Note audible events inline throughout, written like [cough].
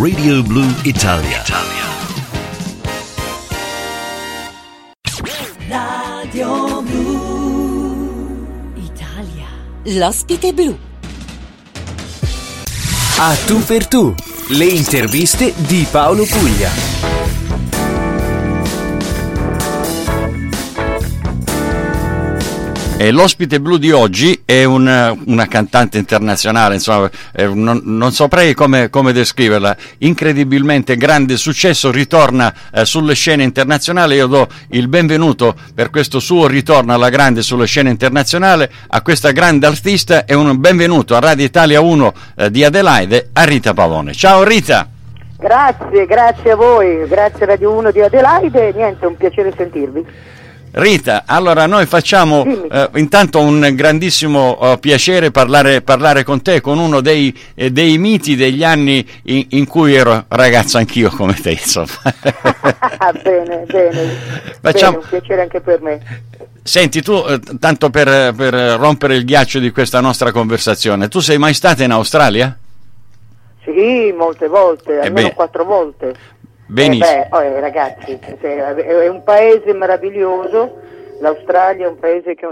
Radio Blue Italia. Radio Blu Italia. L'ospite blu. A tu per tu, le interviste di Paolo Puglia. E l'ospite blu di oggi è una, una cantante internazionale, insomma, eh, non, non, saprei come, come, descriverla. Incredibilmente grande successo, ritorna eh, sulle scene internazionali. Io do il benvenuto per questo suo ritorno alla grande sulle scene internazionali a questa grande artista e un benvenuto a Radio Italia 1 eh, di Adelaide a Rita Pavone. Ciao Rita! Grazie, grazie a voi, grazie Radio 1 di Adelaide, niente, un piacere sentirvi. Rita, allora noi facciamo eh, intanto un grandissimo uh, piacere parlare, parlare, con te, con uno dei, eh, dei miti degli anni in, in, cui ero ragazzo anch'io come te, insomma. bene, bene. Facciamo... bene, un piacere anche per me. Senti, tu, eh, tanto per, per rompere il ghiaccio di questa nostra conversazione, tu sei mai stata in Australia? Sì, molte volte, eh almeno quattro volte. Benissimo. Eh beh, oh, ragazzi, è un paese meraviglioso, l'Australia è un paese che,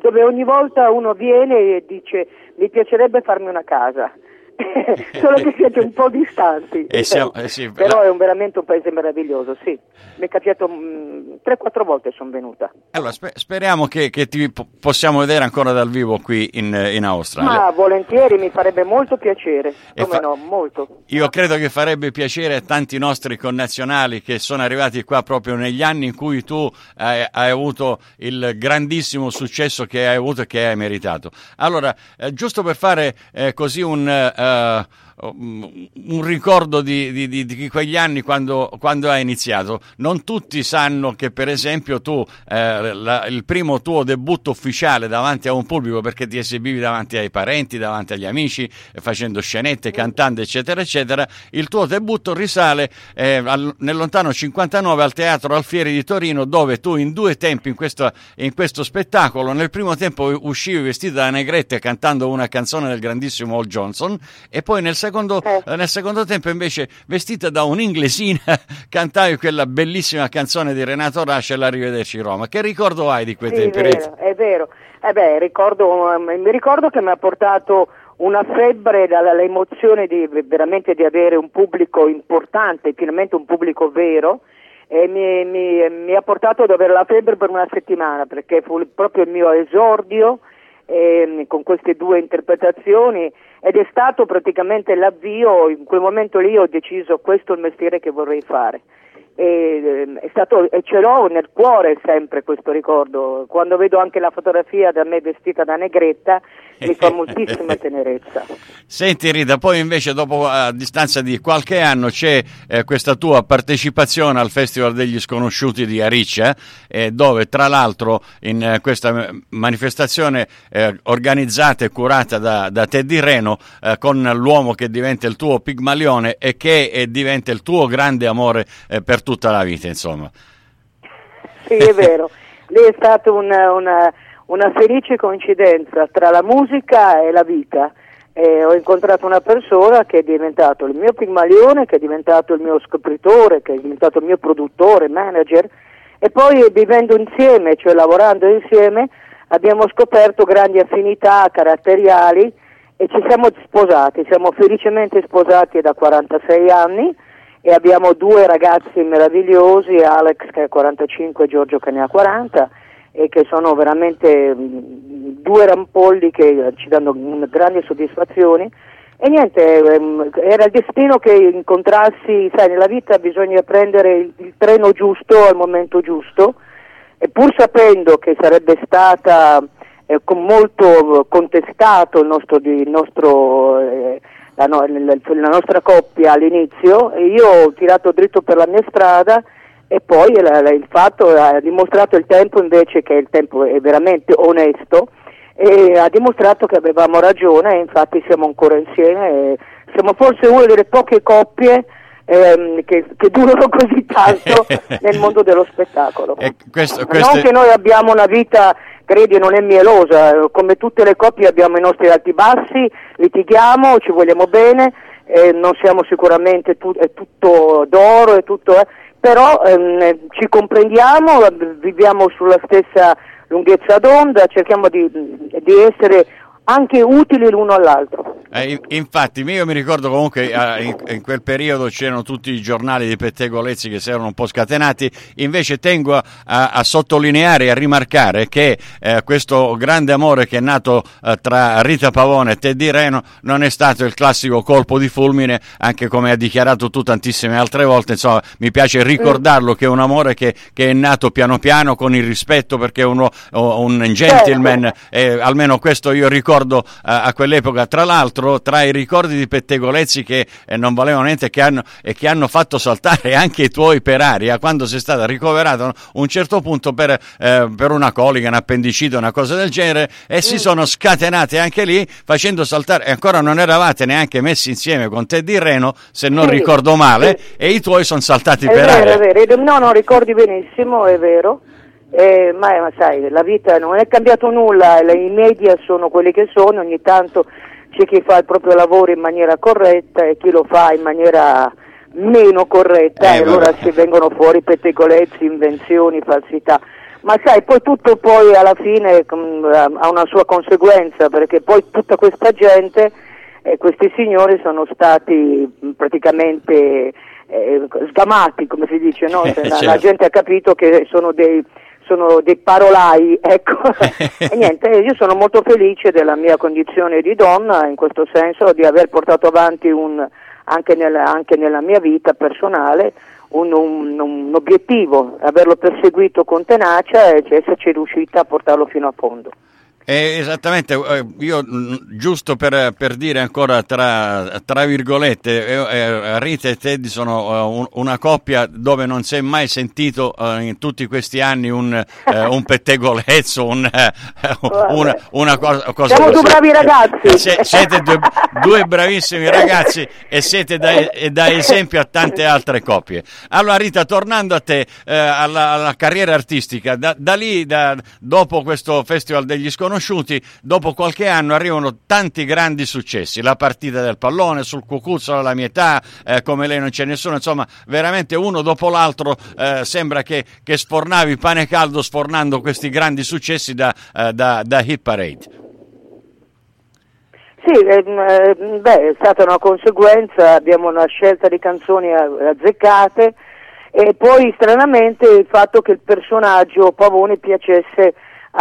dove ogni volta uno viene e dice mi piacerebbe farmi una casa. [laughs] solo che siete un po' distanti. Eh siamo, eh sì, Però è un, veramente un paese meraviglioso, sì. Mi è capitato mm, 3-4 volte sono venuta. Allora, sper- speriamo che, che, ti possiamo vedere ancora dal vivo qui in, in Australia. Ma volentieri, mi farebbe molto piacere. Come fa- no, molto. Io credo che farebbe piacere a tanti nostri connazionali che sono arrivati qua proprio negli anni in cui tu hai, hai avuto il grandissimo successo che hai avuto e che hai meritato. Allora, eh, giusto per fare eh, così un... Uh, uh, un ricordo di, di, di, quegli anni quando, quando, hai iniziato. Non tutti sanno che, per esempio, tu eh, la, il primo tuo debutto ufficiale davanti a un pubblico, perché ti esibivi davanti ai parenti, davanti agli amici, facendo scenette, cantando, eccetera, eccetera. Il tuo debutto risale eh, al, nel lontano 59 al Teatro Alfieri di Torino, dove tu in due tempi in questo, in questo spettacolo, nel primo tempo uscivi vestita da negretta cantando una canzone del grandissimo Al Johnson, e poi nel secondo, eh. eh. nel secondo tempo invece vestita da un'inglesina [laughs] cantavi quella bellissima canzone di Renato Rascia Arrivederci Roma. Che ricordo hai di quei sì, tempi? È vero, è vero. Eh beh, ricordo, eh, mi ricordo che mi ha portato una febbre dall'emozione di veramente di avere un pubblico importante, finalmente un pubblico vero e mi, mi, mi, ha portato ad avere la febbre per una settimana perché fu proprio il mio esordio eh, con queste due interpretazioni ed è stato praticamente l'avvio, in quel momento lì ho deciso questo è il mestiere che vorrei fare. E, eh, stato, e, ce l'ho nel cuore sempre questo ricordo. Quando vedo anche la fotografia da me vestita da negretta mi fa moltissima tenerezza. Senti Rita, poi invece dopo a distanza di qualche anno c'è eh, questa tua partecipazione al Festival degli Sconosciuti di Ariccia, eh, dove tra l'altro in eh, questa manifestazione eh, organizzata e curata da, da Teddy Reno eh, con l'uomo che diventa il tuo pigmalione e che diventa il tuo grande amore per tutta la vita, insomma. Sì, è vero. Lì è stata una, una, una, felice coincidenza tra la musica e la vita. E ho incontrato una persona che è diventato il mio pigmalione, che è diventato il mio scopritore, che è diventato il mio produttore, manager, e poi vivendo insieme, cioè lavorando insieme, abbiamo scoperto grandi affinità caratteriali e ci siamo sposati, siamo felicemente sposati da 46 anni e abbiamo due ragazzi meravigliosi, Alex che ha 45 e Giorgio che ne ha 40 e che sono veramente mm, due rampolli che ci danno grandi soddisfazioni. E niente, ehm, era il destino che incontrassi, sai, nella vita bisogna prendere il, treno giusto al momento giusto e pur sapendo che sarebbe stata eh, molto contestato il nostro, il nostro eh, la, no, la nostra coppia all'inizio io ho tirato dritto per la mia strada e poi il fatto ha dimostrato il tempo invece che il tempo è veramente onesto e ha dimostrato che avevamo ragione e infatti siamo ancora insieme siamo forse una delle poche coppie ehm, che, che, durano [laughs] così tanto [laughs] nel mondo dello spettacolo. Questo, questo non è... che noi abbiamo una vita credi non è mielosa, come tutte le coppie abbiamo i nostri alti bassi, litighiamo, ci vogliamo bene eh, non siamo sicuramente tu- è tutto d'oro, è tutto, eh, però ehm, ci comprendiamo, viviamo sulla stessa lunghezza d'onda, cerchiamo di, di essere anche utili l'uno all'altro. Eh, infatti, io mi ricordo comunque eh, in, in, quel periodo c'erano tutti i giornali di pettegolezzi che si erano un po' scatenati, invece tengo a, a sottolineare e a rimarcare che eh, questo grande amore che è nato eh, tra Rita Pavone e Teddy Reno non è stato il classico colpo di fulmine, anche come ha dichiarato tu tantissime altre volte, insomma mi piace ricordarlo che è un amore che, che è nato piano piano con il rispetto perché è uno, un gentleman, certo. almeno questo io ricordo ricordo a, a quell'epoca. Tra l'altro, tra i ricordi di pettegolezzi che eh, non valevano niente che hanno, e che hanno fatto saltare anche i tuoi per aria quando sei stata ricoverata a un certo punto per, eh, per una colica, un'appendicite, una cosa del genere, e si mm. sono scatenate anche lì facendo saltare. E ancora non eravate neanche messi insieme con te di Reno, se non sì, ricordo male, sì. e i tuoi sono saltati è per vero, aria. È vero, no, no, ricordi benissimo, è vero. Eh, ma, ma, sai, la vita non è cambiato nulla, i media sono quelli che sono, ogni tanto c'è chi fa il proprio lavoro in maniera corretta e chi lo fa in maniera meno corretta eh, e allora si vengono fuori pettegolezzi, invenzioni, falsità. Ma sai, poi tutto poi alla fine ha una sua conseguenza, perché poi tutta questa gente, eh, questi signori sono stati praticamente eh, sgamati, come si dice, no? [laughs] la, certo. la gente ha capito che sono dei sono dei parolai, [laughs] ecco. [laughs] e niente, io sono molto felice della mia condizione di donna, in questo senso, di aver portato avanti un, anche, nella, anche, nella, mia vita personale un, un, un, obiettivo, averlo perseguito con tenacia e esserci riuscita a portarlo fino a fondo. Eh, esattamente, eh, io mm, giusto per, per dire ancora tra, tra virgolette, eh, eh Rita e Teddy sono uh, un, una coppia dove non si è mai sentito uh, in tutti questi anni un, uh, un pettegolezzo, un, una, una, cosa, cosa Siamo due bravi ragazzi. Se, siete due, due, bravissimi ragazzi e siete da, da, esempio a tante altre coppie. Allora Rita, tornando a te, alla, alla, carriera artistica, da, da lì, da, dopo questo Festival degli Sconosciuti, sconosciuti, dopo qualche anno arrivano tanti grandi successi, la partita del pallone, sul cucuzzolo alla mia età, eh, come lei non c'è nessuno, insomma veramente uno dopo l'altro eh, sembra che, che, sfornavi pane caldo sfornando questi grandi successi da, eh, da, da Hit Parade. Sì, ehm, eh, beh, è stata una conseguenza, abbiamo una scelta di canzoni azzeccate e poi stranamente il fatto che il personaggio Pavone piacesse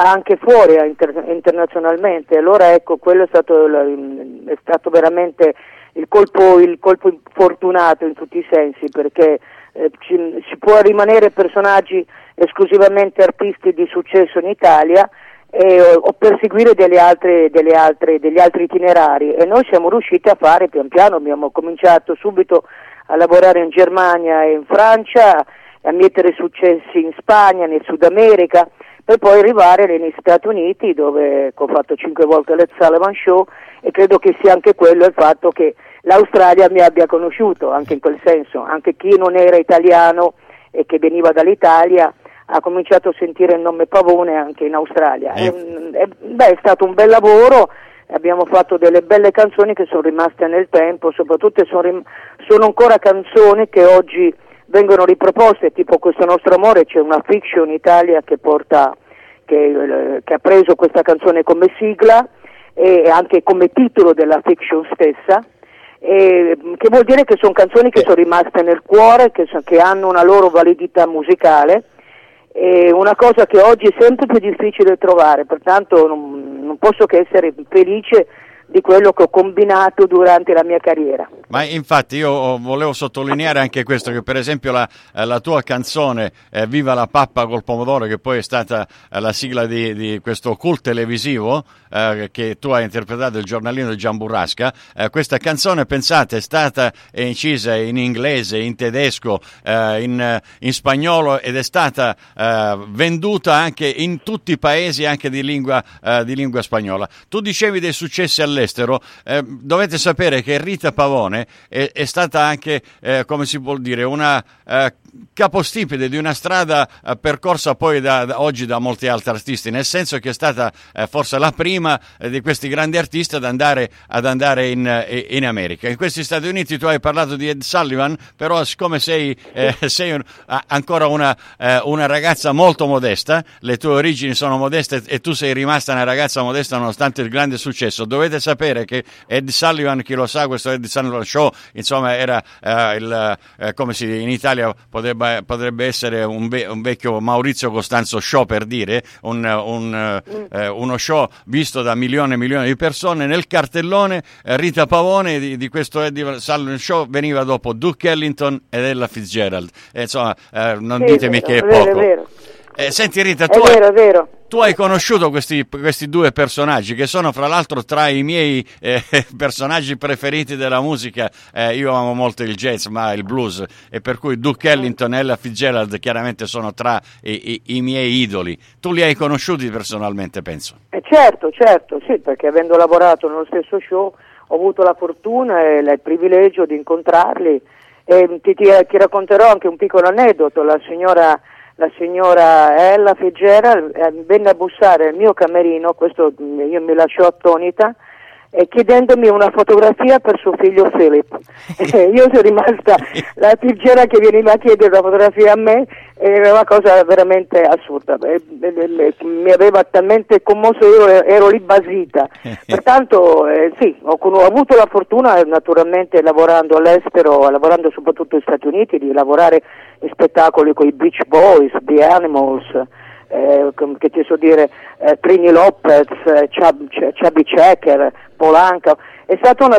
anche fuori inter- internazionalmente. Allora ecco, quello è stato, è stato veramente il colpo, il colpo, fortunato in tutti i sensi perché eh, ci, si può rimanere personaggi esclusivamente artisti di successo in Italia eh, o, o, perseguire delle altre, delle altre, degli altri itinerari e noi siamo riusciti a fare pian piano, abbiamo cominciato subito a lavorare in Germania e in Francia, a mettere successi in Spagna, nel Sud America per poi arrivare negli Stati Uniti dove ho fatto cinque volte l'Ed Sullivan Show e credo che sia anche quello il fatto che l'Australia mi abbia conosciuto, anche in quel senso, anche chi non era italiano e che veniva dall'Italia ha cominciato a sentire il nome Pavone anche in Australia. Eh. È, beh, è stato un bel lavoro, abbiamo fatto delle belle canzoni che sono rimaste nel tempo, soprattutto sono, rim- sono ancora canzoni che oggi vengono riproposte, tipo questo nostro amore, c'è una fiction Italia che, porta, che, eh, che ha preso questa canzone come sigla e anche come titolo della fiction stessa, e, che vuol dire che sono canzoni che sono rimaste nel cuore, che, che hanno una loro validità musicale, è una cosa che oggi è sempre più difficile trovare, pertanto non, non posso che essere felice di quello che ho combinato durante la mia carriera. Ma infatti io volevo sottolineare anche questo, che per esempio la, eh, la tua canzone eh, Viva la pappa col pomodoro, che poi è stata eh, la sigla di, di, questo cult televisivo eh, che tu hai interpretato, il giornalino di Gian Burrasca, eh, questa canzone, pensate, è stata incisa in inglese, in tedesco, eh, in, in, spagnolo ed è stata venduta anche in tutti i paesi anche di lingua, di lingua spagnola. Tu dicevi dei successi all'estero all'estero, eh, dovete sapere che Rita Pavone è, è stata anche, eh, come si può dire, una, eh, capostipite di una strada eh, percorsa poi da, da, oggi da molti altri artisti, nel senso che è stata eh, forse la prima eh, di questi grandi artisti ad andare, ad andare in, eh, in, America. In questi Stati Uniti tu hai parlato di Ed Sullivan, però siccome sei, eh, [laughs] sei un, ancora una, una, ragazza molto modesta, le tue origini sono modeste e tu sei rimasta una ragazza modesta nonostante il grande successo, dovete sapere che Ed Sullivan, chi lo sa, questo Ed Sullivan Show, insomma era il, come si in Italia potrebbe, potrebbe essere un, ve, un, vecchio Maurizio Costanzo show per dire, un, un, eh, uno show visto da milioni e milioni di persone. Nel cartellone eh, Rita Pavone di, di questo Eddie Sullivan Show veniva dopo Duke Ellington ed Ella Fitzgerald. E, insomma, eh, non sì, ditemi vero, che è poco. Vero, vero. Eh, senti Rita, tu, vero, è vero. tu hai conosciuto questi, questi, due personaggi che sono fra l'altro tra i miei eh, [laughs] personaggi preferiti della musica. Eh, io amo molto il jazz, ma il blues, e per cui Duke Ellington e Ella Fitzgerald chiaramente sono tra i, i, i, miei idoli. Tu li hai conosciuti personalmente, penso? Eh certo, certo, sì, perché avendo lavorato nello stesso show ho avuto la fortuna e il privilegio di incontrarli. E ti, ti, ti racconterò anche un piccolo aneddoto. La signora la signora Ella Fitzgerald eh, venne a bussare al mio camerino, questo mm, io mi lasciò attonita, eh, chiedendomi una fotografia per suo figlio Philip. [laughs] Eh, io sono rimasta la Fitzgerald che veniva a chiedere una fotografia a me era una cosa veramente assurda, mi aveva talmente commosso, io ero lì basita, [laughs] pertanto eh, sì, ho, ho, avuto la fortuna naturalmente lavorando all'estero, lavorando soprattutto negli Stati Uniti, di lavorare in spettacoli con i Beach Boys, The Animals, eh, che ti so dire, eh, Trini Lopez, eh, Chubby Checker, Polanca, è stato un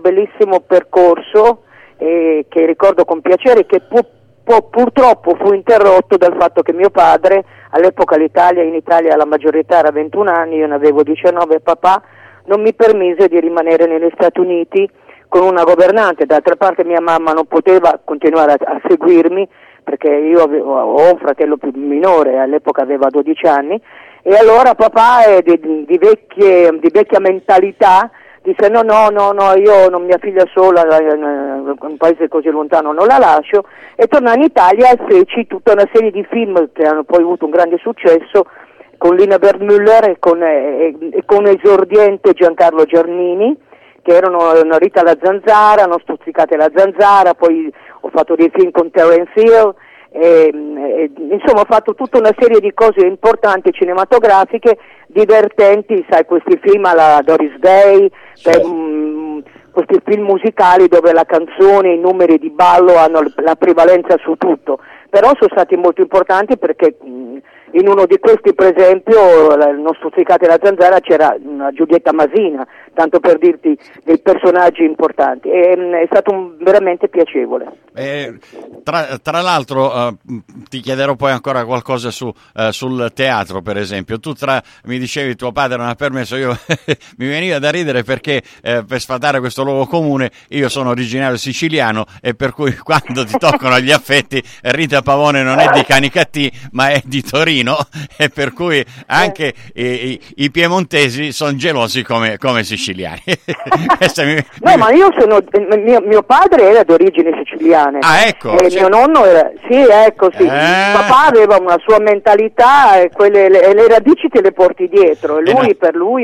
bellissimo percorso eh, che ricordo con piacere che può purtroppo fu interrotto dal fatto che mio padre, all'epoca l'Italia, in Italia la maggiorità era 21 anni, io ne avevo 19 e papà non mi permise di rimanere negli Stati Uniti con una governante, d'altra parte mia mamma non poteva continuare a, a seguirmi perché io avevo, ho un fratello più minore, all'epoca aveva 12 anni e allora papà è di, di, vecchie, di vecchia mentalità disse no, no, no, no, io non mia figlia sola in un paese così lontano non la lascio e tornai in Italia e feci tutta una serie di film che hanno poi avuto un grande successo con Lina Bermuller e con, e, e con esordiente Giancarlo Giannini che erano Rita la Zanzara, Non stuzzicate la Zanzara, poi ho fatto dei film con Terence Hill e, e, insomma ho fatto tutta una serie di cose importanti cinematografiche, divertenti, sai questi film alla Doris Day, certo. per, um, questi film musicali dove la canzone, i numeri di ballo hanno la prevalenza su tutto, però sono stati molto importanti perché mh, in uno di questi per esempio, non stuzzicate la zanzara, c'era una Giulietta Masina, tanto per dirti dei personaggi importanti, e, mm, è stato un, veramente piacevole. Eh, tra, tra, l'altro uh, ti chiederò poi ancora qualcosa su, uh, sul teatro per esempio, tu tra, mi dicevi tuo padre non ha permesso, io [laughs] mi veniva da ridere perché eh, per sfatare questo luogo comune io sono originario siciliano e per cui [laughs] quando ti toccano gli affetti Rita Pavone non è di Canicattì ma è di Torino [laughs] e per cui anche i, i, i, piemontesi sono gelosi come, come siciliani. [laughs] mi, no, ma io sono, mio, mio, padre era di origini siciliane. Ah, ecco. E cioè... mio nonno era, sì, ecco, sì. Eh... Papà aveva una sua mentalità e, quelle, le, le radici te le porti dietro. E lui, eh no. per lui,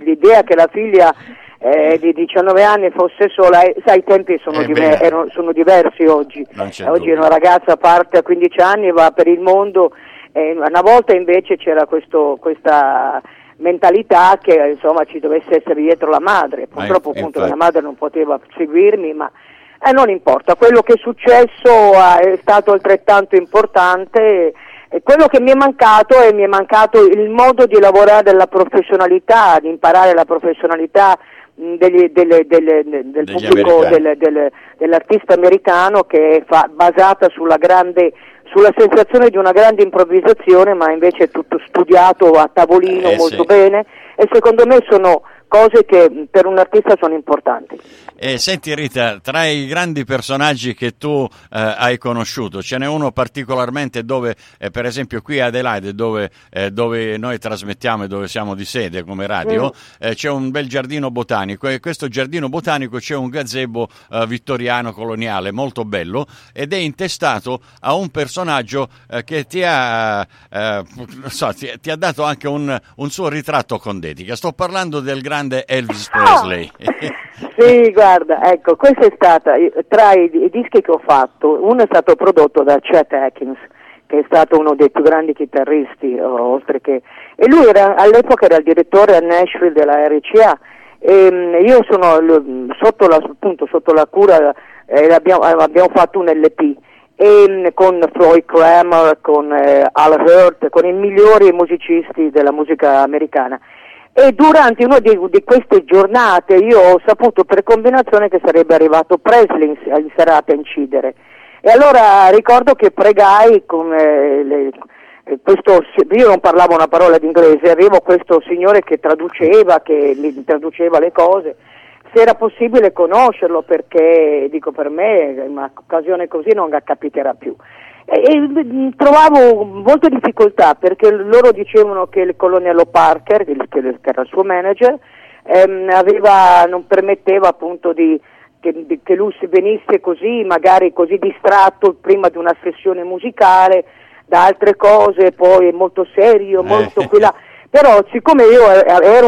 l'idea che la figlia eh, di 19 anni fosse sola, eh, sai i tempi sono, eh diver- erano, sono diversi oggi, oggi una ragazza parte a 15 anni, va per il mondo eh, una volta invece c'era questo, questa mentalità che insomma ci dovesse essere dietro la madre, purtroppo appunto la madre non poteva seguirmi, ma eh, non importa, quello che è successo è stato altrettanto importante. E quello che mi è mancato è mi è mancato il modo di lavorare la professionalità, di imparare la professionalità degli, delle, delle, del pubblico dell'artista americano che è fa, basata sulla grande sulla sensazione di una grande improvvisazione, ma invece è tutto studiato a tavolino eh, molto sì. bene e secondo me sono cose che per un artista sono importanti. Eh, senti Rita, tra i grandi personaggi che tu eh, hai conosciuto, ce n'è uno particolarmente dove, eh, per esempio qui a Adelaide, dove, eh, dove, noi trasmettiamo e dove siamo di sede come radio, mm. Eh, c'è un bel giardino botanico e questo giardino botanico c'è un gazebo eh, vittoriano coloniale molto bello ed è intestato a un personaggio che ti ha, so, ti, ti ha, dato anche un, un suo ritratto con dedica. Sto parlando del grande Elvis Presley. [laughs] sì, guarda, ecco, questo è stato, tra i, i, dischi che ho fatto, uno è stato prodotto da Chet Atkins, che è stato uno dei più grandi chitarristi, oltre che... E lui era, all'epoca era il direttore a Nashville della RCA, e mm, io sono sotto la, appunto, sotto la cura, eh, abbiamo, abbiamo, fatto un LP. E, mm, con Floyd Kramer, con eh, Al Hurt, con i migliori musicisti della musica americana e durante una di, di, queste giornate io ho saputo per combinazione che sarebbe arrivato Presley in, serata a incidere e allora ricordo che pregai con eh, le, eh, questo, io non parlavo una parola d'inglese, avevo questo signore che traduceva, che traduceva le cose, se era possibile conoscerlo perché dico per me un'occasione così non capiterà più. E, mm, trovavo molte difficoltà perché loro dicevano che il colonnello Parker, che era il suo manager, ehm, aveva, non permetteva appunto di, che, che, lui si venisse così, magari così distratto prima di una sessione musicale, da altre cose, poi molto serio, molto eh. qui là. Però siccome io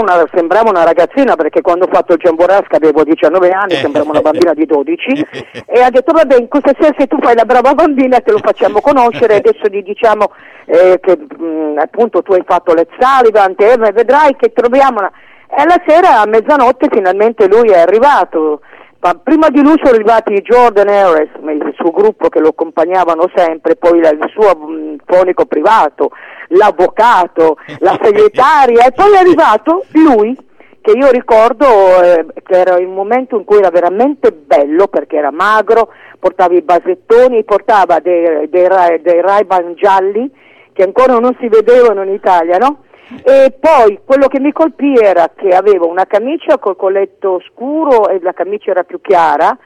una, sembravo una ragazzina perché quando ho fatto il Giamborasca avevo 19 anni, sembravo una bambina di 12 e ha detto vabbè in questa sera se tu fai la brava bambina te lo [laughs] facciamo conoscere adesso gli diciamo eh, che mh, mm, appunto tu hai fatto le Sullivan, te, vedrai che troviamo una... e la sera a mezzanotte finalmente lui è arrivato ma prima di lui sono arrivati Jordan Harris, il suo gruppo che lo accompagnavano sempre, poi il suo mm, fonico privato, l'avvocato, la [laughs] segretaria e poi è arrivato lui che io ricordo eh, che era il momento in cui era veramente bello perché era magro, portava i basettoni, portava dei, dei, dei Ray-Ban gialli che ancora non si vedevano in Italia, no? E poi quello che mi colpì era che aveva una camicia col colletto scuro e la camicia era più chiara,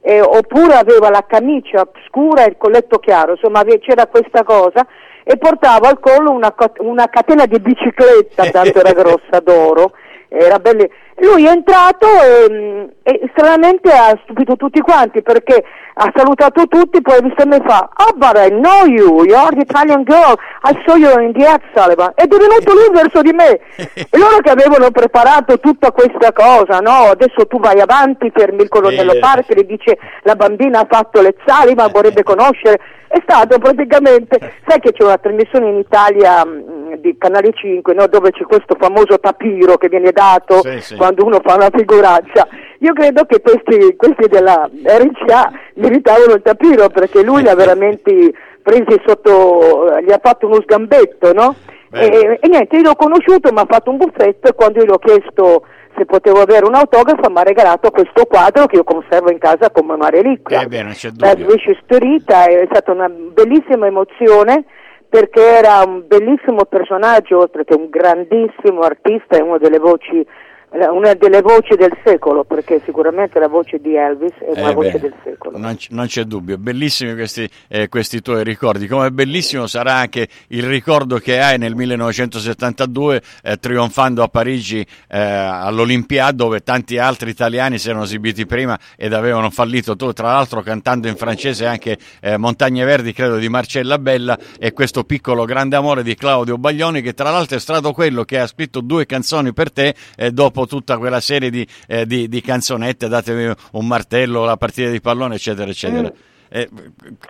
eh, oppure aveva la camicia scura e il colletto chiaro, insomma c'era questa cosa e portava al collo una, una catena di bicicletta, tanto era [laughs] grossa d'oro era bello. Lui è entrato e, e, stranamente ha stupito tutti quanti perché ha salutato tutti, poi visto me fa, oh but I know you, you're the Italian girl, I saw you in the X Sullivan, ed è venuto lui verso di me, [laughs] e loro che avevano preparato tutta questa cosa, no, adesso tu vai avanti, fermi il colonnello yeah. Parker e dice la bambina ha fatto le Sullivan, vorrebbe [laughs] conoscere, è stato praticamente, sai che c'è una trasmissione in Italia mm, di Canale 5 no, dove c'è questo famoso tapiro che viene dato sì, sì. quando uno fa una figuraccia. Io credo che questi, questi della RCA meritavano il tapiro perché lui li ha [laughs] veramente presi sotto, gli ha fatto uno sgambetto, no? E, e, niente, io l'ho conosciuto, mi ha fatto un buffetto e quando io gli ho chiesto se potevo avere un autografo mi ha regalato questo quadro che io conservo in casa come una reliquia. Eh beh, non c'è dubbio. La è stata una bellissima emozione perché era un bellissimo personaggio, oltre che un grandissimo artista e una delle voci una delle voci del secolo, perché sicuramente la voce di Elvis è una eh voce beh, del secolo. Non, c- non, c'è dubbio, bellissimi questi, eh, questi, tuoi ricordi, come bellissimo sarà anche il ricordo che hai nel 1972 eh, trionfando a Parigi eh, all'Olimpiade dove tanti altri italiani si erano esibiti prima ed avevano fallito, tu tra l'altro cantando in francese anche eh, Montagne Verdi, credo di Marcella Bella e questo piccolo grande amore di Claudio Baglioni che tra l'altro è stato quello che ha scritto due canzoni per te eh, dopo tutta quella serie di, eh, di, di canzonette, datemi un martello, la partita di pallone, eccetera, eccetera. Mm. Eh,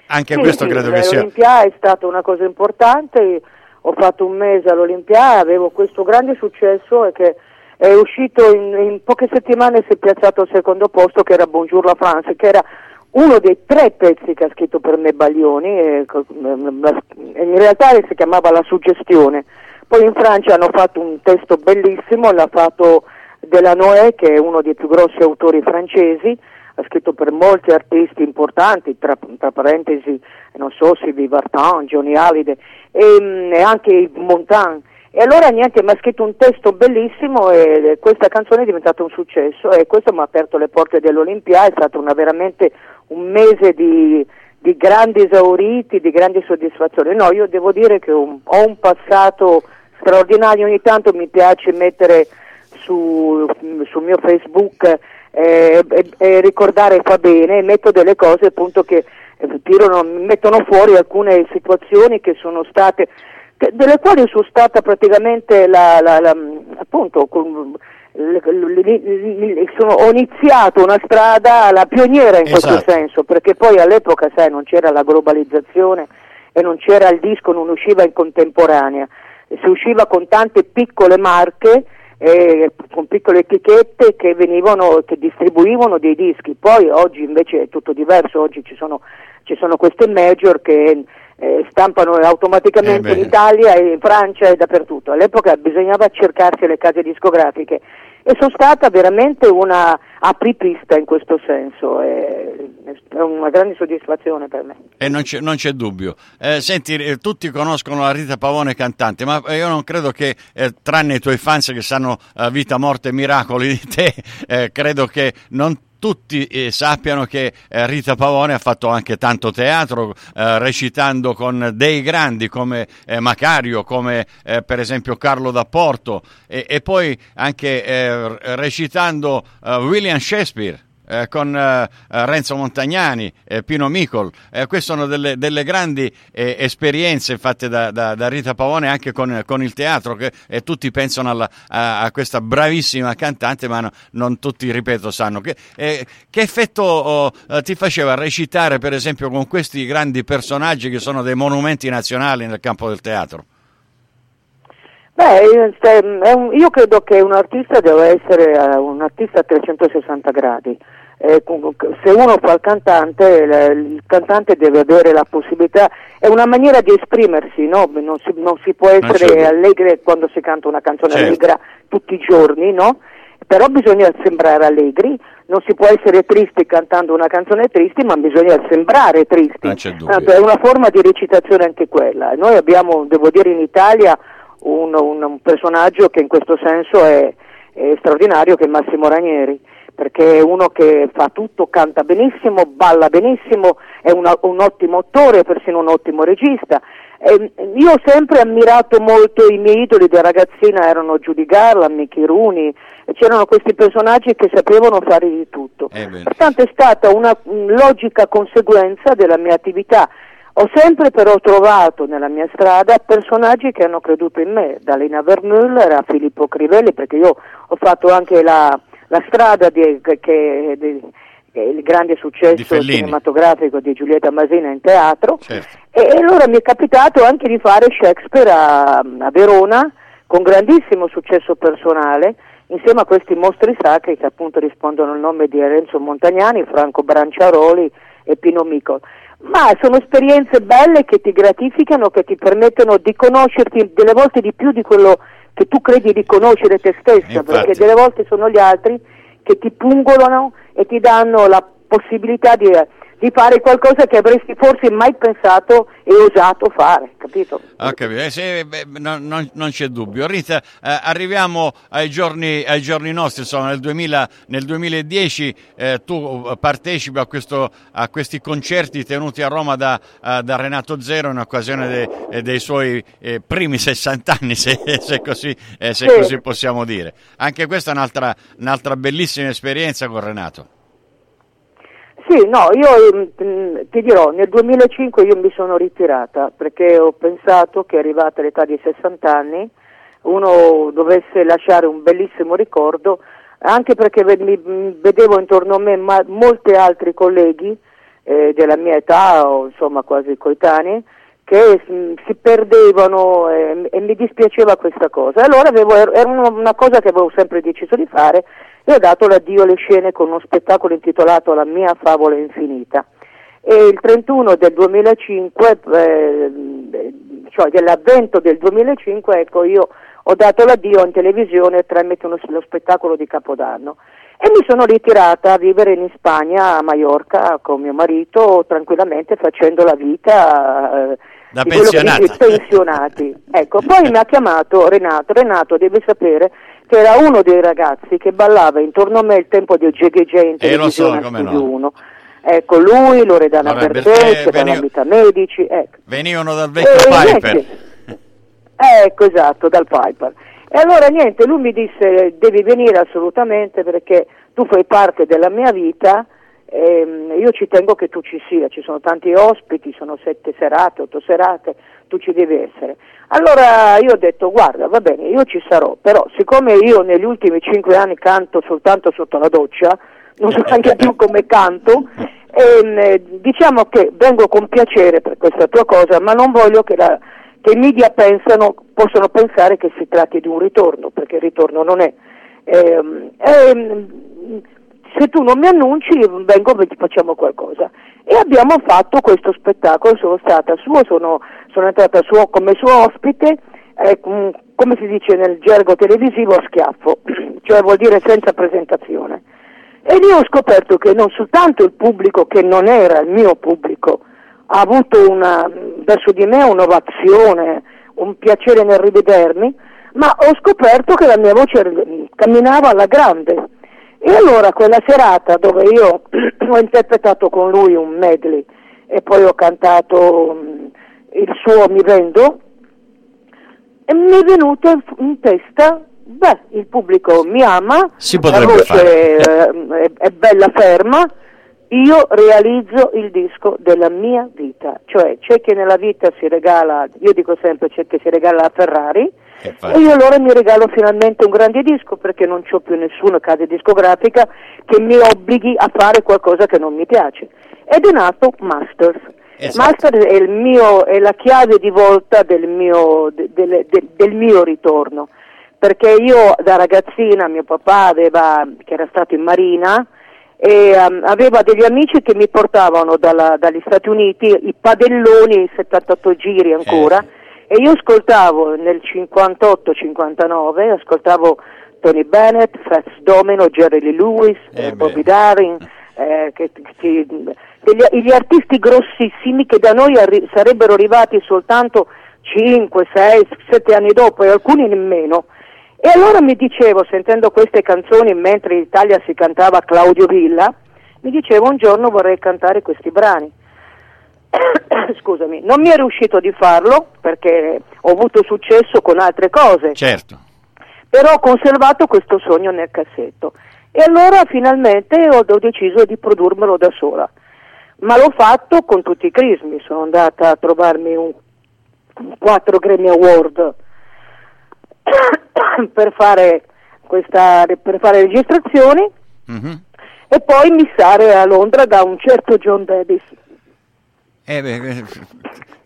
anche sì, questo sì, credo che sia. L'Olimpia è stata una cosa importante, ho fatto un mese all'Olimpia, avevo questo grande successo e che è uscito in, in poche settimane si è piazzato al secondo posto che era Bonjour la France, che era uno dei tre pezzi che ha scritto per me Baglioni, e, in realtà si chiamava La suggestione. Poi in Francia hanno fatto un testo bellissimo, l'ha fatto Delanoë, che è uno dei più grossi autori francesi, ha scritto per molti artisti importanti, tra, tra parentesi, non so, Sylvie Vartan, Johnny Hallyday e, mm, e anche Yves Montand. E allora niente, mi ha scritto un testo bellissimo e questa canzone è diventata un successo e questo mi ha aperto le porte dell'Olimpia, è stato una, veramente un mese di, di, grandi esauriti, di grandi soddisfazioni. No, io devo dire che un, ho un passato straordinario, ogni tanto mi piace mettere su, sul mio Facebook eh, e, e, ricordare fa bene, metto delle cose appunto che eh, tirano, mettono fuori alcune situazioni che sono state delle quali sono stata praticamente la, la, la, appunto con, sono, ho iniziato una strada la pioniera in esatto. questo senso perché poi all'epoca sai non c'era la globalizzazione e non c'era il disco non usciva in contemporanea si usciva con tante piccole marche eh, con piccole etichette che venivano che distribuivano dei dischi. Poi oggi invece è tutto diverso oggi ci sono, ci sono queste major che eh, stampano automaticamente eh in Italia in Francia e dappertutto. All'epoca bisognava cercarsi le case discografiche e sono stata veramente una apripista in questo senso, è, una grande soddisfazione per me. E non c'è, non c'è dubbio. Eh, senti, eh, tutti conoscono la Rita Pavone cantante, ma io non credo che, eh, tranne i tuoi fans che sanno eh, vita, morte e miracoli di te, [laughs] eh, credo che non tutti eh, sappiano che eh, Rita Pavone ha fatto anche tanto teatro, eh, recitando con dei grandi come eh, Macario, come eh, per esempio Carlo D'Apporto, e, e poi anche recitando William Shakespeare eh, con eh, Renzo Montagnani, eh, Pino Micol. Eh, queste sono delle, delle grandi eh, esperienze fatte da, da, da, Rita Pavone anche con, con il teatro, che tutti pensano alla, a, a, questa bravissima cantante, ma no, non tutti, ripeto, sanno. Che, che effetto oh, ti faceva recitare, per esempio, con questi grandi personaggi che sono dei monumenti nazionali nel campo del teatro? Beh, io credo che un artista deve essere un artista a 360 gradi eh, se uno fa il cantante, il cantante deve avere la possibilità, è una maniera di esprimersi, no? non, si, non, si, può essere certo. allegri quando si canta una canzone certo. allegra tutti i giorni, no? però bisogna sembrare allegri, non si può essere tristi cantando una canzone triste, ma bisogna sembrare tristi. È una forma di recitazione anche quella. Noi abbiamo, devo dire, in Italia un, un, un personaggio che in questo senso è, è straordinario, che è Massimo Ranieri perché è uno che fa tutto, canta benissimo, balla benissimo, è una, un ottimo attore, persino un ottimo regista. E io ho sempre ammirato molto i miei idoli da ragazzina, erano Judy Garland, Mickey Rooney, c'erano questi personaggi che sapevano fare di tutto. Eh Pertanto è stata una logica conseguenza della mia attività. Ho sempre però trovato nella mia strada personaggi che hanno creduto in me, da Lena Vermüller a Filippo Crivelli, perché io ho fatto anche la, la strada di, che, di, il grande successo di cinematografico di Giulietta Masina in teatro certo. e, e, allora mi è capitato anche di fare Shakespeare a, a Verona con grandissimo successo personale insieme a questi mostri sacri che appunto rispondono al nome di Renzo Montagnani, Franco Branciaroli e Pino Micol. Ma sono esperienze belle che ti gratificano, che ti permettono di conoscerti delle volte di più di quello che tu credi di conoscere te stessa, Infatti. perché delle volte sono gli altri che ti pungolano e ti danno la possibilità di di fare qualcosa che avresti forse mai pensato e osato fare, capito? Ah, capito. Eh, sì, beh, no, non, non, c'è dubbio. Rita, eh, arriviamo ai giorni, ai giorni, nostri, insomma, nel, 2000, nel 2010 eh, tu partecipi a, questo, a, questi concerti tenuti a Roma da, uh, da Renato Zero in occasione de, eh, dei suoi eh, primi 60 anni, se, se, così, se sì. così, possiamo dire. Anche questa è un'altra, un'altra bellissima esperienza con Renato. Sì, no, io mm, ti dirò, nel 2005 io mi sono ritirata perché ho pensato che arrivata all'età di 60 anni uno dovesse lasciare un bellissimo ricordo, anche perché mm, vedevo intorno a me molti altri colleghi eh, della mia età o insomma quasi coetanei che mm, si perdevano e mi dispiaceva questa cosa. Allora avevo, era una cosa che avevo sempre deciso di fare e ho dato l'addio alle scene con uno spettacolo intitolato La mia favola infinita. E il 31 del 2005, eh, cioè dell'avvento del 2005, ecco, io ho dato l'addio in televisione tramite uno, lo spettacolo di Capodanno e mi sono ritirata a vivere in Spagna, a Mallorca, con mio marito, tranquillamente facendo la vita, eh, Da di pensionati. Ecco, poi mi ha chiamato Renato, Renato devi sapere che era uno dei ragazzi che ballava intorno a me il tempo del Jegege in Eh, lo so, televisione a come Studio no. 1. Ecco, lui, Loredana Lorena Bertè, Vita Medici, ecco. Venivano dal vecchio E Piper. niente. Ecco, esatto, dal Piper. E allora niente, lui mi disse devi venire assolutamente perché tu fai parte della mia vita, ehm, io ci tengo che tu ci sia, ci sono tanti ospiti, sono sette serate, otto serate, tu ci devi essere. Allora io ho detto guarda va bene, io ci sarò, però siccome io negli ultimi cinque anni canto soltanto sotto la doccia, non so neanche più come canto, ehm, eh, diciamo che vengo con piacere per questa tua cosa, ma non voglio che, la- che i media pensano, possono pensare che si tratti di un ritorno, perché il ritorno non è. Ehm, ehm, se tu non mi annunci, vengo e facciamo qualcosa. E abbiamo fatto questo spettacolo, sono stata suo, sono, sono entrata suo come suo ospite, eh, com- come si dice nel gergo televisivo, a schiaffo, [clears throat] cioè vuol dire senza presentazione. E lì ho scoperto che non soltanto il pubblico, che non era il mio pubblico, ha avuto una, verso di me un'ovazione, un piacere nel rivedermi, ma ho scoperto che la mia voce camminava alla grande. E allora quella serata dove io [clears throat] ho interpretato con lui un medley e poi ho cantato mm, il suo Mi vendo, e mi è venuto in- testa, beh, il pubblico mi ama, Si la voce è, è bella ferma, io realizzo il disco della mia vita, cioè c'è chi nella vita si regala, io dico sempre c'è chi si regala la Ferrari, Eh, e io allora mi regalo finalmente un grande disco perché non c'ho più nessuna casa discografica che mi obblighi a fare qualcosa che non mi piace. Ed è nato Masters. Esatto. Masters è, il mio, è la chiave di volta del mio, de- del- del- del mio ritorno. Perché io da ragazzina, mio papà aveva, che era stato in marina, e um, aveva degli amici che mi portavano dalla- dagli Stati Uniti i padelloni 78 giri ancora Eh. e io ascoltavo nel 58-59 ascoltavo Tony Bennett, Fats Domino, Jerry Lee Lewis, Eh. Bobby Darin, eh, che- che- degli, gli artisti grossissimi che da noi arri- sarebbero arrivati soltanto 5, 6, 7 anni dopo e alcuni nemmeno. E allora mi dicevo, sentendo queste canzoni mentre in Italia si cantava Claudio Villa, mi dicevo un giorno vorrei cantare questi brani. [coughs] Scusami, non mi è riuscito di farlo perché ho avuto successo con altre cose, Certo. però ho conservato questo sogno nel cassetto. E allora finalmente ho, ho deciso di produrmelo da sola. Ma l'ho fatto con tutti i crismi, sono andata a trovarmi un, 4 Grammy Award [coughs] per fare, questa, per fare registrazioni Mhm. e poi missare a Londra da un certo John Davis. Eh, beh, eh,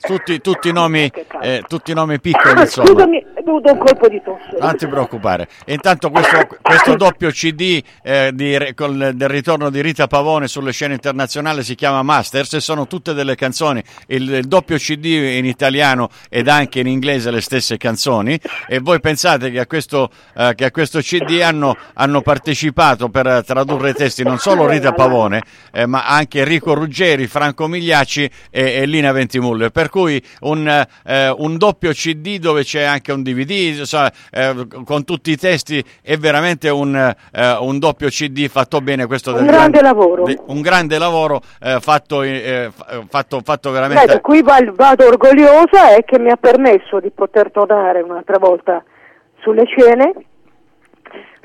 tutti, tutti i nomi, eh, tutti i nomi piccoli, insomma. Scusami, venuto un colpo di tosse. Non ti preoccupare. E intanto questo, questo doppio CD eh, di col- del ritorno di Rita Pavone sulle scene internazionali si chiama Masters e sono tutte delle canzoni. Il, il doppio CD in italiano ed anche in inglese le stesse canzoni. E voi pensate che a questo, eh, che a questo CD hanno, hanno partecipato per tradurre i testi non solo Rita Pavone, eh, ma anche Enrico Ruggeri, Franco Migliacci e, e Lina Ventimuller. Per cui un, eh, un doppio CD dove c'è anche un DVD insomma, eh, con tutti i testi è veramente un, eh, un doppio CD fatto bene. Questo Un grande lavoro. de- un grande lavoro eh, fatto, eh, fa- fatto, fatto Beh, veramente. da qui vado orgogliosa e che mi ha permesso di poter tornare un'altra volta sulle scene.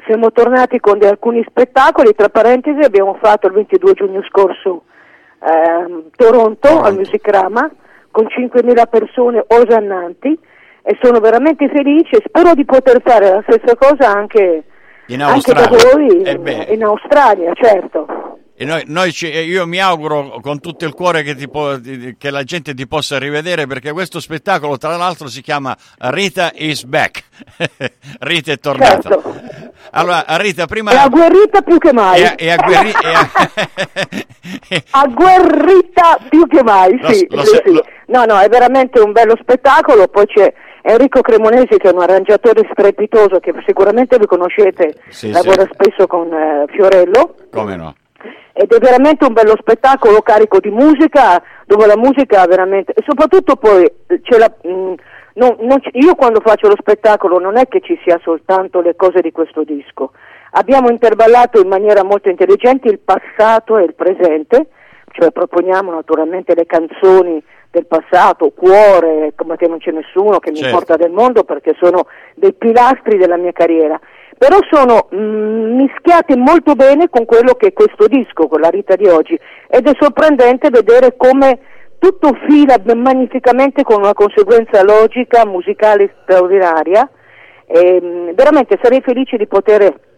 Siamo tornati con alcuni spettacoli, tra parentesi abbiamo fatto il 22 giugno scorso ehm, Toronto, Toronto. al Musicrama con 5.000 persone osannanti e sono veramente felice, spero di poter fare la stessa cosa anche, In anche da voi Eh in Australia, certo. E noi, noi ci- io mi auguro con tutto il cuore che, po- che la gente ti possa rivedere perché questo spettacolo tra l'altro si chiama Rita is back. [laughs] Rita è tornata. Certo. Allora Rita prima... È agguerrita più che mai. e- e agguerri- e- [laughs] [laughs] agguerrita più che mai, Lo- sì, lo sì, lo- No, no, è veramente un bello spettacolo, poi c'è Enrico Cremonesi che è un arrangiatore strepitoso che sicuramente vi conoscete, Sì, lavora sì. spesso con eh, Fiorello. Come no? ed è veramente un bello spettacolo carico di musica, dove la musica veramente, e soprattutto poi eh, c'è la, mh, non- non c- io quando faccio lo spettacolo non è che ci sia soltanto le cose di questo disco, abbiamo intervallato in maniera molto intelligente il passato e il presente, cioè proponiamo naturalmente le canzoni del passato, Cuore, come te non c'è nessuno che mi Certo. importa del mondo perché sono dei pilastri della mia carriera, però sono mm, mischiati molto bene con quello che è questo disco, con la Rita di oggi ed è sorprendente vedere come tutto fila magnificamente con una conseguenza logica, musicale straordinaria e mm, veramente sarei felice di poter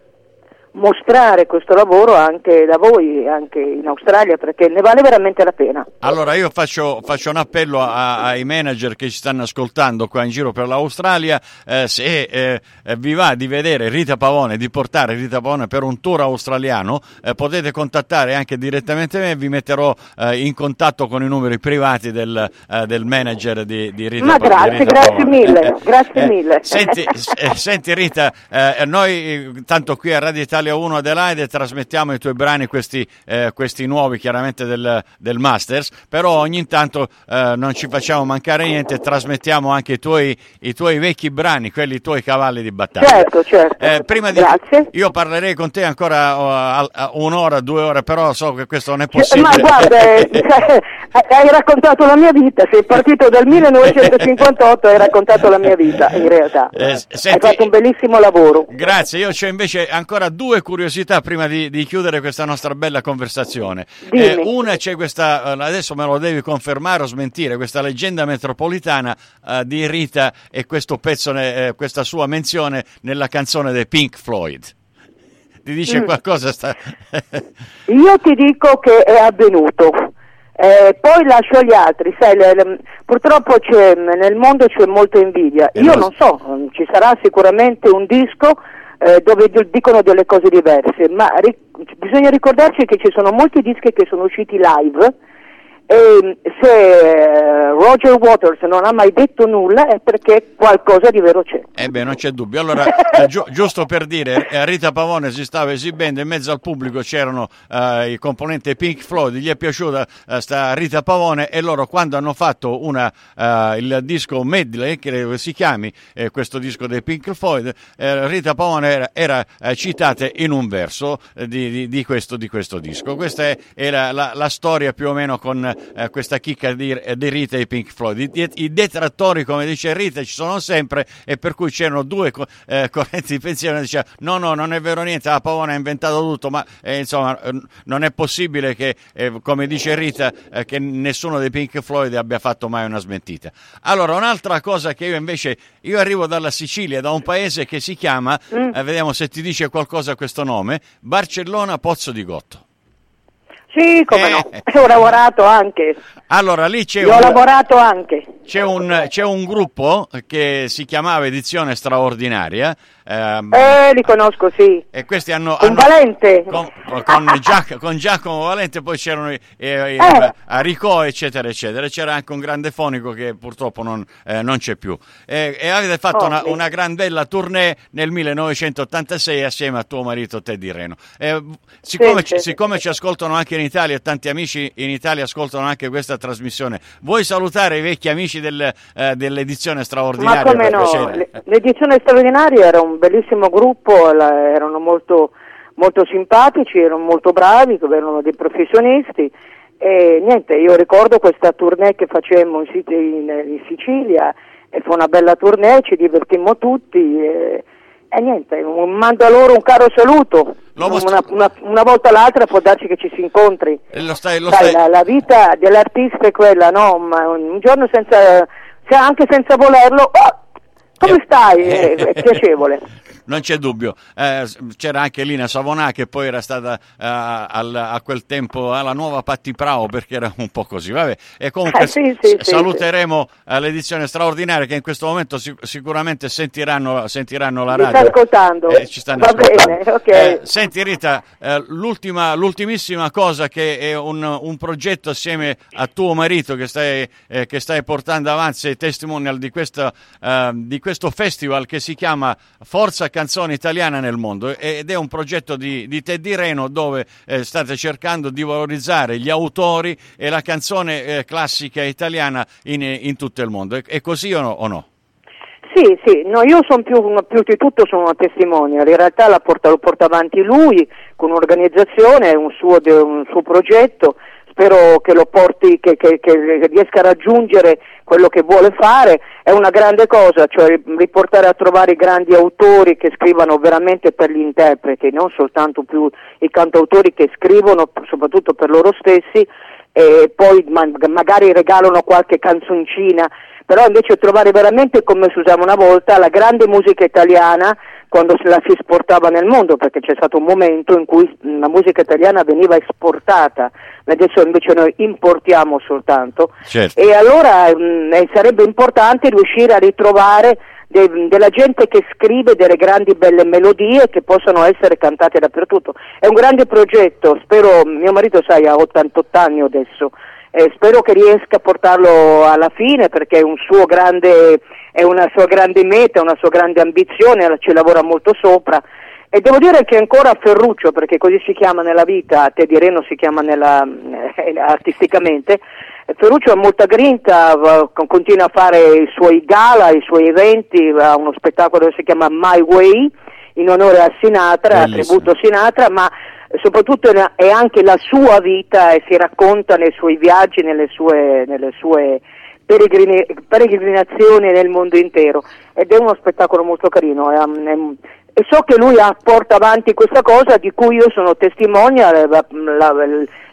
mostrare questo lavoro anche da voi, anche in Australia, perché ne vale veramente la pena. Allora io faccio, faccio un appello a- ai manager che ci stanno ascoltando qua in giro per l'Australia, eh, se eh, eh, vi va di vedere Rita Pavone, di portare Rita Pavone per un tour australiano, eh, potete contattare anche direttamente me, vi metterò eh, in contatto con i numeri privati del, eh, del manager di, di Rita Ma grazie, Rita grazie Pavone. mille, grazie mille. Senti, [laughs] eh, senti Rita, eh, noi eh, tanto qui a Radio Italia 1 Adelaide trasmettiamo i tuoi brani, questi, eh, questi nuovi chiaramente del, del Masters, però ogni tanto eh, non ci facciamo mancare niente, trasmettiamo anche i tuoi, i tuoi vecchi brani, quelli tuoi cavalli di battaglia. Certo, certo. Eh, prima di Grazie. io parlerei con te ancora a un'ora, due ore, però so che questo non è possibile. Ma guarda, eh, [laughs] cioè, hai raccontato la mia vita, sei partito dal 1958 e hai raccontato la mia vita, in realtà. Eh, hai senti- fatto un bellissimo lavoro. Grazie, io c'ho invece ancora due curiosità prima di, di chiudere questa nostra bella conversazione. Eh, una c'è questa, eh, adesso me lo devi confermare o smentire, questa leggenda metropolitana eh, di Rita e questo pezzo, eh, questa sua menzione nella canzone dei Pink Floyd. Ti Mm. dice qualcosa? Sta... [laughs] Io ti dico che è avvenuto. Eh, poi lascio agli altri, sai, le- le- purtroppo c'è, nel mondo c'è molta invidia. Eh, Io non so, mm, ci sarà sicuramente un disco eh, dove di- dicono delle cose diverse, ma ri- bisogna ricordarci che ci sono molti dischi che sono usciti live e se eh, Roger Waters non ha mai detto nulla è perché qualcosa di vero c'è. Eh beh, non c'è dubbio. Allora, [laughs] eh, giu- giusto per dire, eh, Rita Pavone si stava esibendo, in mezzo al pubblico c'erano eh, i componenti Pink Floyd, gli è piaciuta eh, sta Rita Pavone e loro quando hanno fatto una, eh, il disco medley, che si chiami questo disco dei Pink Floyd, Rita Pavone era, era, citata in un verso di, di- di questo, di questo disco. Questa è- era la, la storia più o meno con eh, questa chicca di, di Rita e Pink Floyd. I, i- detrattori, come dice Rita, ci sono sempre e per cui c'erano due eh, [laughs] correnti di pensiero che dicevano no, no, non è vero niente, la Pavone ha inventato tutto, ma eh, insomma eh, non è possibile che, eh, come dice Rita, eh, che nessuno dei Pink Floyd abbia fatto mai una smentita. Allora, un'altra cosa che io invece, io arrivo dalla Sicilia, da un paese che si chiama, eh, vediamo se ti dice qualcosa questo nome, Barcellona Pozzo di Gotto. Sì, come no, Eh. ho lavorato anche, Allora, lì c'è io ho un... lavorato anche. C'è un, c'è un gruppo che si chiamava Edizione Straordinaria ehm, Eh, li conosco, sì. e questi hanno... Con hanno- Valente. Con, con Giac- con Giacomo Valente, poi c'erano i- eh, i- Eh. Aricò, eccetera, eccetera. C'era anche un grande fonico che purtroppo non, eh, non c'è più. E, e avete fatto Oh, una, sì. una gran bella tournée nel 1986 assieme a tuo marito Teddy Reno. Eh, siccome, Sì, ci, sì, siccome ci ascoltano anche in Italia, e tanti amici in Italia ascoltano anche questa trasmissione, vuoi salutare i vecchi amici del, eh, dell'edizione Ma straordinaria? come per no, l'edizione straordinaria era un bellissimo gruppo, la- erano molto, molto simpatici, erano molto bravi, erano dei professionisti e niente, io ricordo questa tournée che facemmo in, in- in Sicilia e fu una bella tournée, ci divertimmo tutti e, e niente, mando a loro un caro saluto, una, una- una volta o l'altra può darci che ci si incontri. Lo stai, lo stai- la, la vita dell'artista è quella, no? Ma un, giorno senza, se- anche senza volerlo, oh, come stai? [laughs] È piacevole. Non c'è dubbio, Eh, c'era anche Lina Savonà che poi era stata eh, al- a quel tempo alla nuova Patti Prao perché era un po' così, vabbè. E comunque Eh, sì, sì, s- sì, saluteremo eh, l'edizione straordinaria che in questo momento sic- sicuramente sentiranno, sentiranno la Mi radio. sta ascoltando. Eh, ci stanno Va ascoltando. bene. Eh, senti Rita, l'ultima, l'ultimissima cosa che è un, un progetto assieme a tuo marito che stai, che stai portando avanti, sei testimonial di, questa, di questo festival che si chiama Forza canzone italiana nel mondo ed è un progetto di, di Teddy Reno dove eh, state cercando di valorizzare gli autori e la canzone eh, classica italiana in, in, tutto il mondo. È, così o no? O no? Sì, sì, no, io sono più, più, di tutto sono una testimonial, in realtà porta, lo porta avanti lui con un'organizzazione, un suo, un suo progetto, spero che lo porti, che, che, che, riesca a raggiungere quello che vuole fare, è una grande cosa, cioè riportare a trovare i grandi autori che scrivano veramente per gli interpreti, non soltanto più i cantautori che scrivono soprattutto per loro stessi e poi magari regalano qualche canzoncina però invece trovare veramente come si usava una volta la grande musica italiana quando la si esportava nel mondo, perché c'è stato un momento in cui la musica italiana veniva esportata, adesso invece noi importiamo soltanto certo. e allora mh, eh, sarebbe importante riuscire a ritrovare de, della gente che scrive delle grandi belle melodie che possono essere cantate dappertutto. È un grande progetto, spero, mio marito sai ha 88 anni adesso, eh, spero che riesca a portarlo alla fine perché è, un grande, è una sua grande meta, una sua grande ambizione, ci lavora molto sopra. E devo dire che ancora Ferruccio, perché così si chiama nella vita, Teddy Reno si chiama nella, eh, [laughs] artisticamente, Ferruccio ha molta grinta, va, continua a fare i suoi gala, i suoi eventi, ha uno spettacolo che si chiama My Way in onore a Sinatra, a tributo Sinatra, ma soprattutto è anche la sua vita e si racconta nei suoi viaggi, nelle sue, nelle sue peregrinazioni nel mondo intero ed è uno spettacolo molto carino. È, è, e so che lui porta avanti questa cosa di cui io sono testimonia, la, la, la,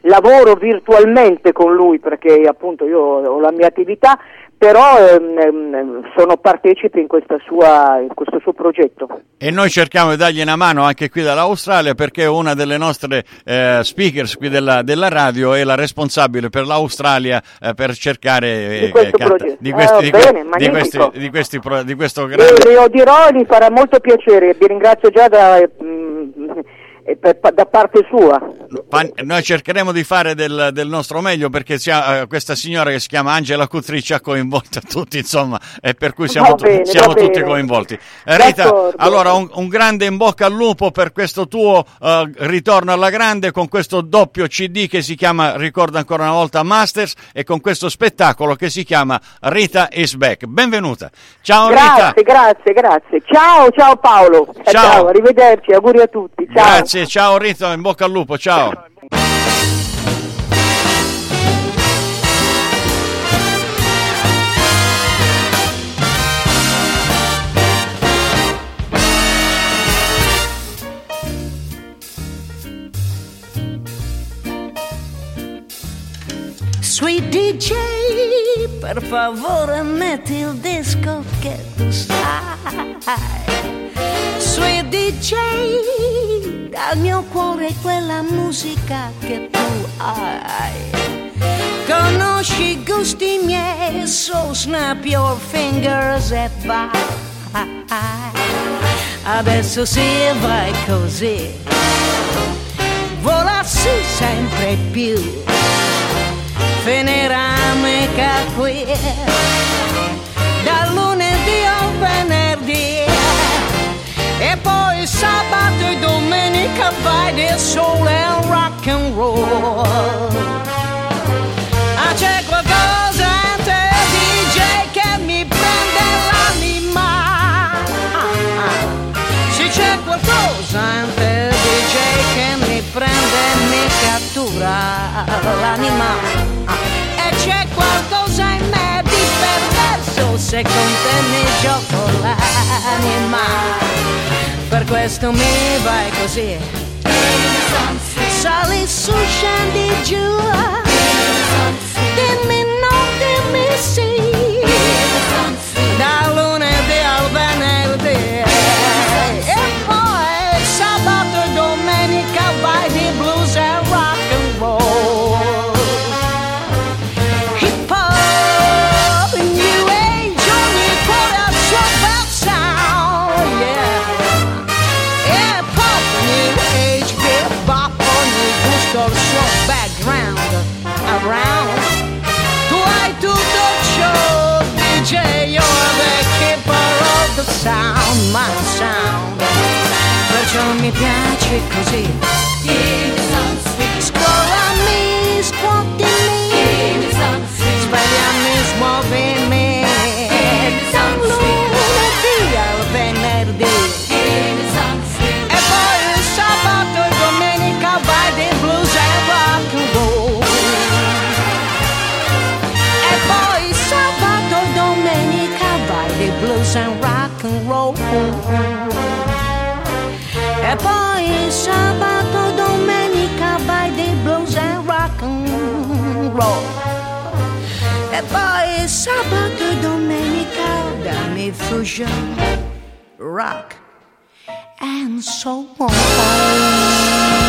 lavoro virtualmente con lui perché appunto io ho la mia attività però ehm, ehm, sono partecipi in, sua, in, questo suo progetto. E noi cerchiamo di dargli una mano anche qui dall'Australia perché una delle nostre eh, speakers qui della, della, radio è la responsabile per l'Australia eh, per cercare di questo eh, progetto. Di questi, di, bene, di, questi, di, questi, di questo grande... Lo dirò e gli farà molto piacere, vi ringrazio già da... Per, da parte sua. Noi cercheremo di fare del, del nostro meglio perché sia, uh, questa signora che si chiama Angela Cutri ci ha coinvolto [laughs] tutti, insomma, e per cui siamo, bene, siamo tutti coinvolti. Eh, Rita, D'accordo. allora un, un, grande in bocca al lupo per questo tuo uh, ritorno alla grande con questo doppio CD che si chiama, ricordo ancora una volta, Masters e con questo spettacolo che si chiama Rita is Back. Benvenuta. Ciao grazie, Rita. Grazie, grazie, Ciao, ciao Paolo. Ciao. ciao arrivederci, auguri a tutti. Ciao. Grazie. Grazie, ciao Rito, in bocca al lupo, ciao. Sweet DJ, per favore metti il disco che tu sai. Sweet DJ, dal mio cuore quella musica che tu hai. Conosci i gusti miei, so snap your fingers e vai. Adesso sì, vai così, vola su sempre più, finirà mica qui, da lunedì al venerdì e poi sabato e domenica vai del sole e rock and roll. Ah, c'è qualcosa in te, che mi prende l'anima. Sì, c'è qualcosa in te, che mi prende e mi cattura l'anima. Perverso, se con te mi gioco l'anima per questo mi vai così. Sali su, scendi giù, dimmi no, dimmi sì, da sound, my sound. Perciò mi piace così. Scolami, E poi sabato e domenica vai di blues and rock and roll. E poi sabato e domenica dammi fusion, rock and so on.